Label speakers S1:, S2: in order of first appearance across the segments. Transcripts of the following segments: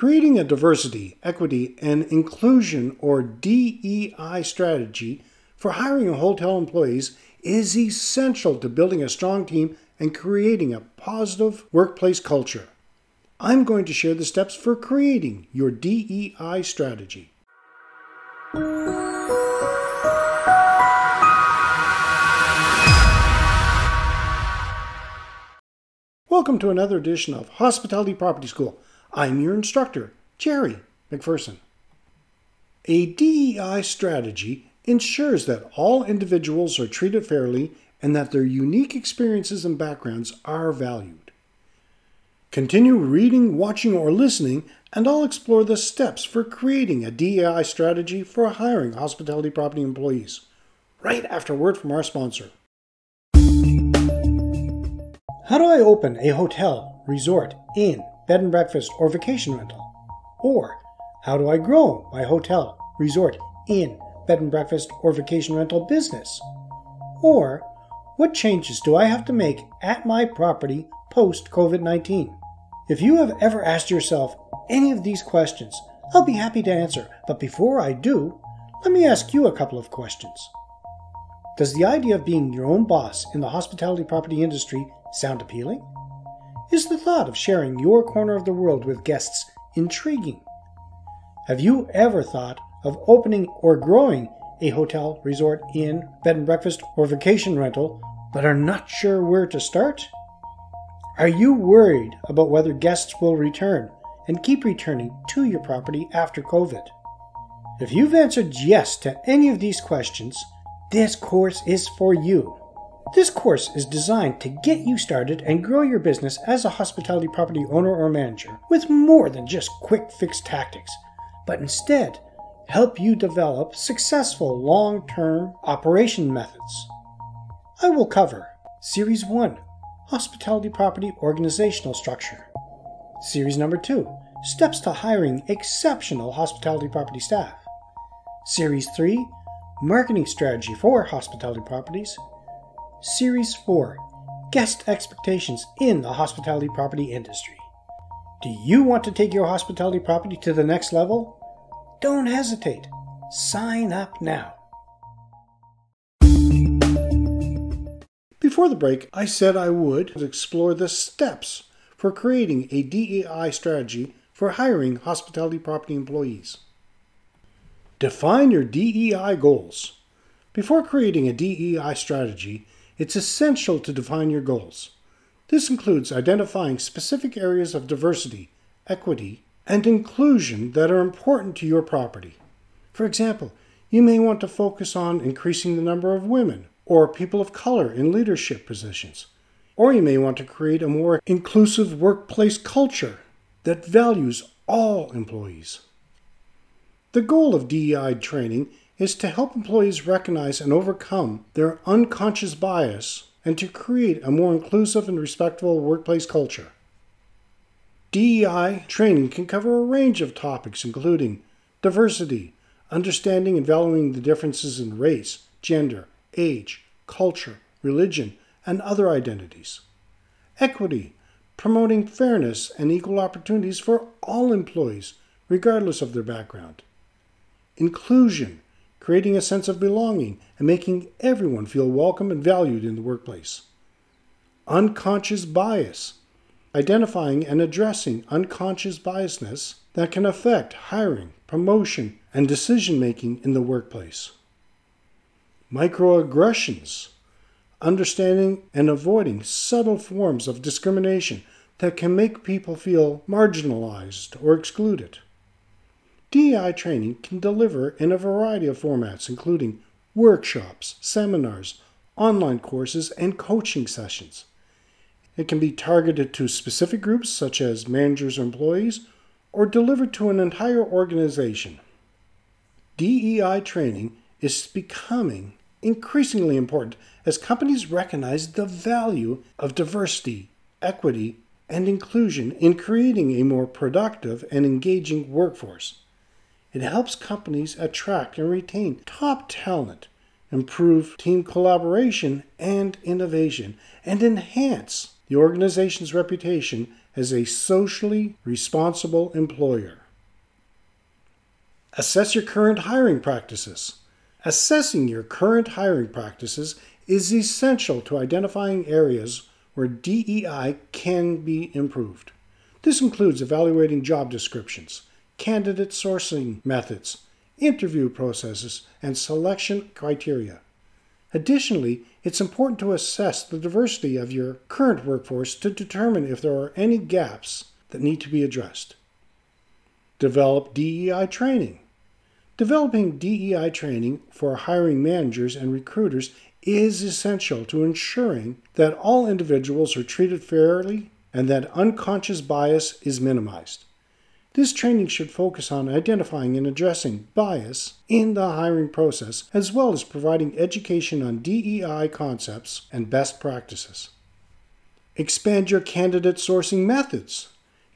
S1: Creating a diversity, equity, and inclusion or DEI strategy for hiring hotel employees is essential to building a strong team and creating a positive workplace culture. I'm going to share the steps for creating your DEI strategy. Welcome to another edition of Hospitality Property School. I'm your instructor, Jerry McPherson. A DEI strategy ensures that all individuals are treated fairly and that their unique experiences and backgrounds are valued. Continue reading, watching, or listening, and I'll explore the steps for creating a DEI strategy for hiring hospitality property employees. Right after word from our sponsor. How do I open a hotel, resort, inn, bed and breakfast, or vacation rental? Or how do I grow my hotel, resort, inn, bed and breakfast, or vacation rental business? Or what changes do I have to make at my property post COVID 19? If you have ever asked yourself any of these questions, I'll be happy to answer. But before I do, let me ask you a couple of questions. Does the idea of being your own boss in the hospitality property industry sound appealing? Is the thought of sharing your corner of the world with guests intriguing? Have you ever thought of opening or growing a hotel, resort, inn, bed and breakfast, or vacation rental, but are not sure where to start? Are you worried about whether guests will return and keep returning to your property after COVID? If you've answered yes to any of these questions, this course is for you. This course is designed to get you started and grow your business as a hospitality property owner or manager with more than just quick fix tactics, but instead help you develop successful long term operation methods. I will cover Series 1 Hospitality Property Organizational Structure, Series number 2 Steps to Hiring Exceptional Hospitality Property Staff, Series 3 Marketing Strategy for Hospitality Properties, Series 4 Guest Expectations in the Hospitality Property Industry. Do you want to take your hospitality property to the next level? Don't hesitate. Sign up now. Before the break, I said I would explore the steps for creating a DEI strategy for hiring hospitality property employees. Define your DEI goals. Before creating a DEI strategy, it's essential to define your goals. This includes identifying specific areas of diversity, equity, and inclusion that are important to your property. For example, you may want to focus on increasing the number of women or people of color in leadership positions. Or you may want to create a more inclusive workplace culture that values all employees. The goal of DEI training is to help employees recognize and overcome their unconscious bias and to create a more inclusive and respectful workplace culture. DEI training can cover a range of topics, including diversity, understanding and valuing the differences in race, gender, age, culture, religion, and other identities, equity, promoting fairness and equal opportunities for all employees, regardless of their background, inclusion, creating a sense of belonging and making everyone feel welcome and valued in the workplace. Unconscious bias, identifying and addressing unconscious biasness that can affect hiring, promotion, and decision making in the workplace. Microaggressions, understanding and avoiding subtle forms of discrimination that can make people feel marginalized or excluded. DEI training can deliver in a variety of formats, including workshops, seminars, online courses, and coaching sessions. It can be targeted to specific groups such as managers or employees, or delivered to an entire organization. DEI training is becoming increasingly important as companies recognize the value of diversity, equity, and inclusion in creating a more productive and engaging workforce. It helps companies attract and retain top talent, improve team collaboration and innovation, and enhance the organization's reputation as a socially responsible employer. Assess your current hiring practices. Assessing your current hiring practices is essential to identifying areas where DEI can be improved. This includes evaluating job descriptions, candidate sourcing methods, interview processes, and selection criteria. Additionally, it's important to assess the diversity of your current workforce to determine if there are any gaps that need to be addressed. Develop DEI training. Developing DEI training for hiring managers and recruiters is essential to ensuring that all individuals are treated fairly and that unconscious bias is minimized. This training should focus on identifying and addressing bias in the hiring process, as well as providing education on DEI concepts and best practices. Expand your candidate sourcing methods.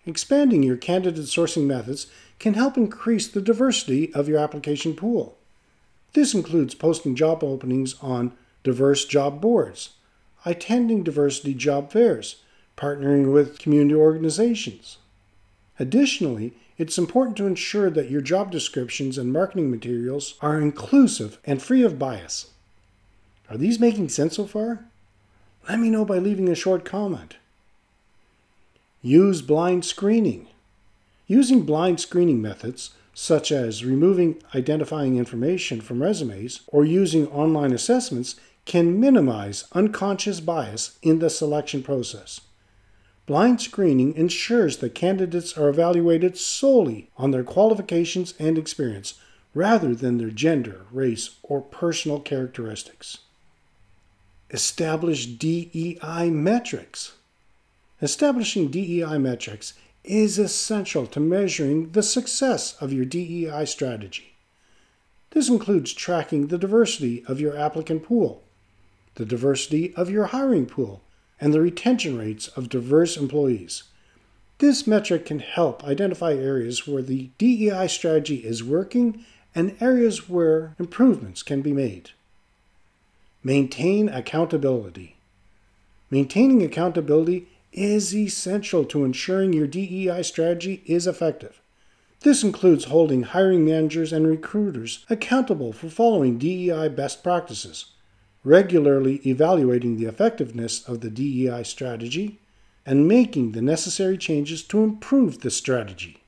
S1: Expanding your candidate sourcing methods can help increase the diversity of your application pool. This includes posting job openings on diverse job boards, attending diversity job fairs, partnering with community organizations. Additionally, it's important to ensure that your job descriptions and marketing materials are inclusive and free of bias. Are these making sense so far? Let me know by leaving a short comment. Use blind screening. Using blind screening methods, such as removing identifying information from resumes or using online assessments, can minimize unconscious bias in the selection process. Blind screening ensures that candidates are evaluated solely on their qualifications and experience rather than their gender, race, or personal characteristics. Establish DEI metrics. Establishing DEI metrics is essential to measuring the success of your DEI strategy. This includes tracking the diversity of your applicant pool, the diversity of your hiring pool, and the retention rates of diverse employees. This metric can help identify areas where the DEI strategy is working and areas where improvements can be made. Maintain accountability. Maintaining accountability is essential to ensuring your DEI strategy is effective. This includes holding hiring managers and recruiters accountable for following DEI best practices regularly evaluating the effectiveness of the DEI strategy, and making the necessary changes to improve the strategy.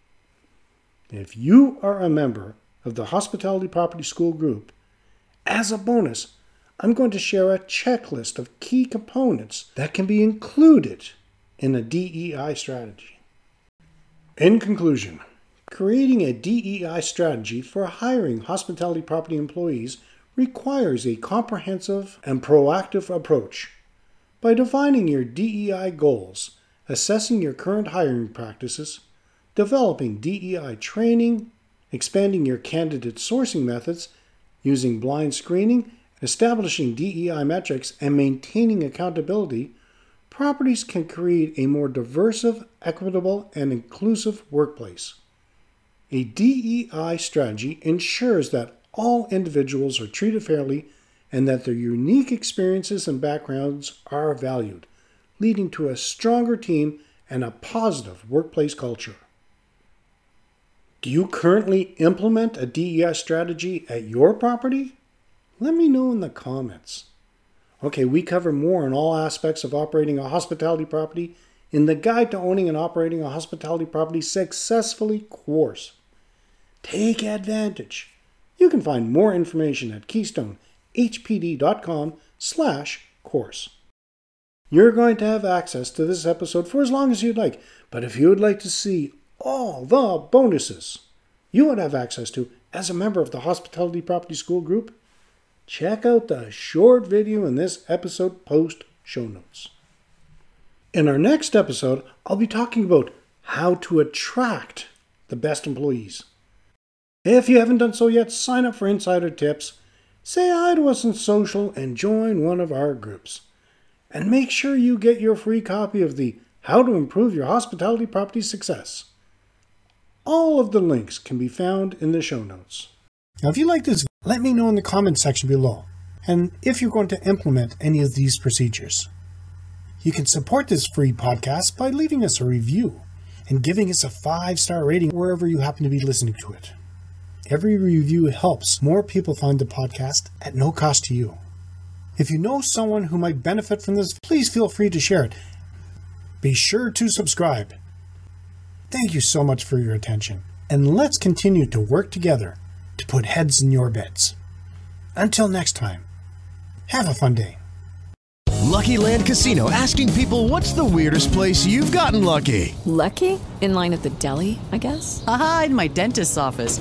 S1: If you are a member of the Hospitality Property School group, as a bonus, I'm going to share a checklist of key components that can be included in a DEI strategy. In conclusion, creating a DEI strategy for hiring hospitality property employees requires a comprehensive and proactive approach. By defining your DEI goals, assessing your current hiring practices, developing DEI training, expanding your candidate sourcing methods, using blind screening, establishing DEI metrics, and maintaining accountability, properties can create a more diverse, equitable, and inclusive workplace. A DEI strategy ensures that all individuals are treated fairly and that their unique experiences and backgrounds are valued, leading to a stronger team and a positive workplace culture. Do you currently implement a DEI strategy at your property? Let me know in the comments. Okay, we cover more on all aspects of operating a hospitality property in the Guide to Owning and Operating a Hospitality Property Successfully course. Take advantage you can find more information at keystonehpd.com slash course. You're going to have access to this episode for as long as you'd like, but if you would like to see all the bonuses you would have access to as a member of the Hospitality Property School group, check out the short video in this episode post show notes. In our next episode, I'll be talking about how to attract the best employees. If you haven't done so yet, sign up for INNsider Tips, say hi to us on social, and join one of our groups. And make sure you get your free copy of the How to Improve Your Hospitality Property Success. All of the links can be found in the show notes. Now, if you like this, let me know in the comments section below, and if you're going to implement any of these procedures. You can support this free podcast by leaving us a review and giving us a five star rating wherever you happen to be listening to it. Every review helps more people find the podcast at no cost to you. If you know someone who might benefit from this, please feel free to share it. Be sure to subscribe. Thank you so much for your attention, and let's continue to work together to put heads in your beds. Until next time, have a fun day.
S2: Lucky Land Casino asking people what's the weirdest place you've gotten lucky?
S3: Lucky? In line at the deli, I guess?
S4: Aha, in my dentist's office.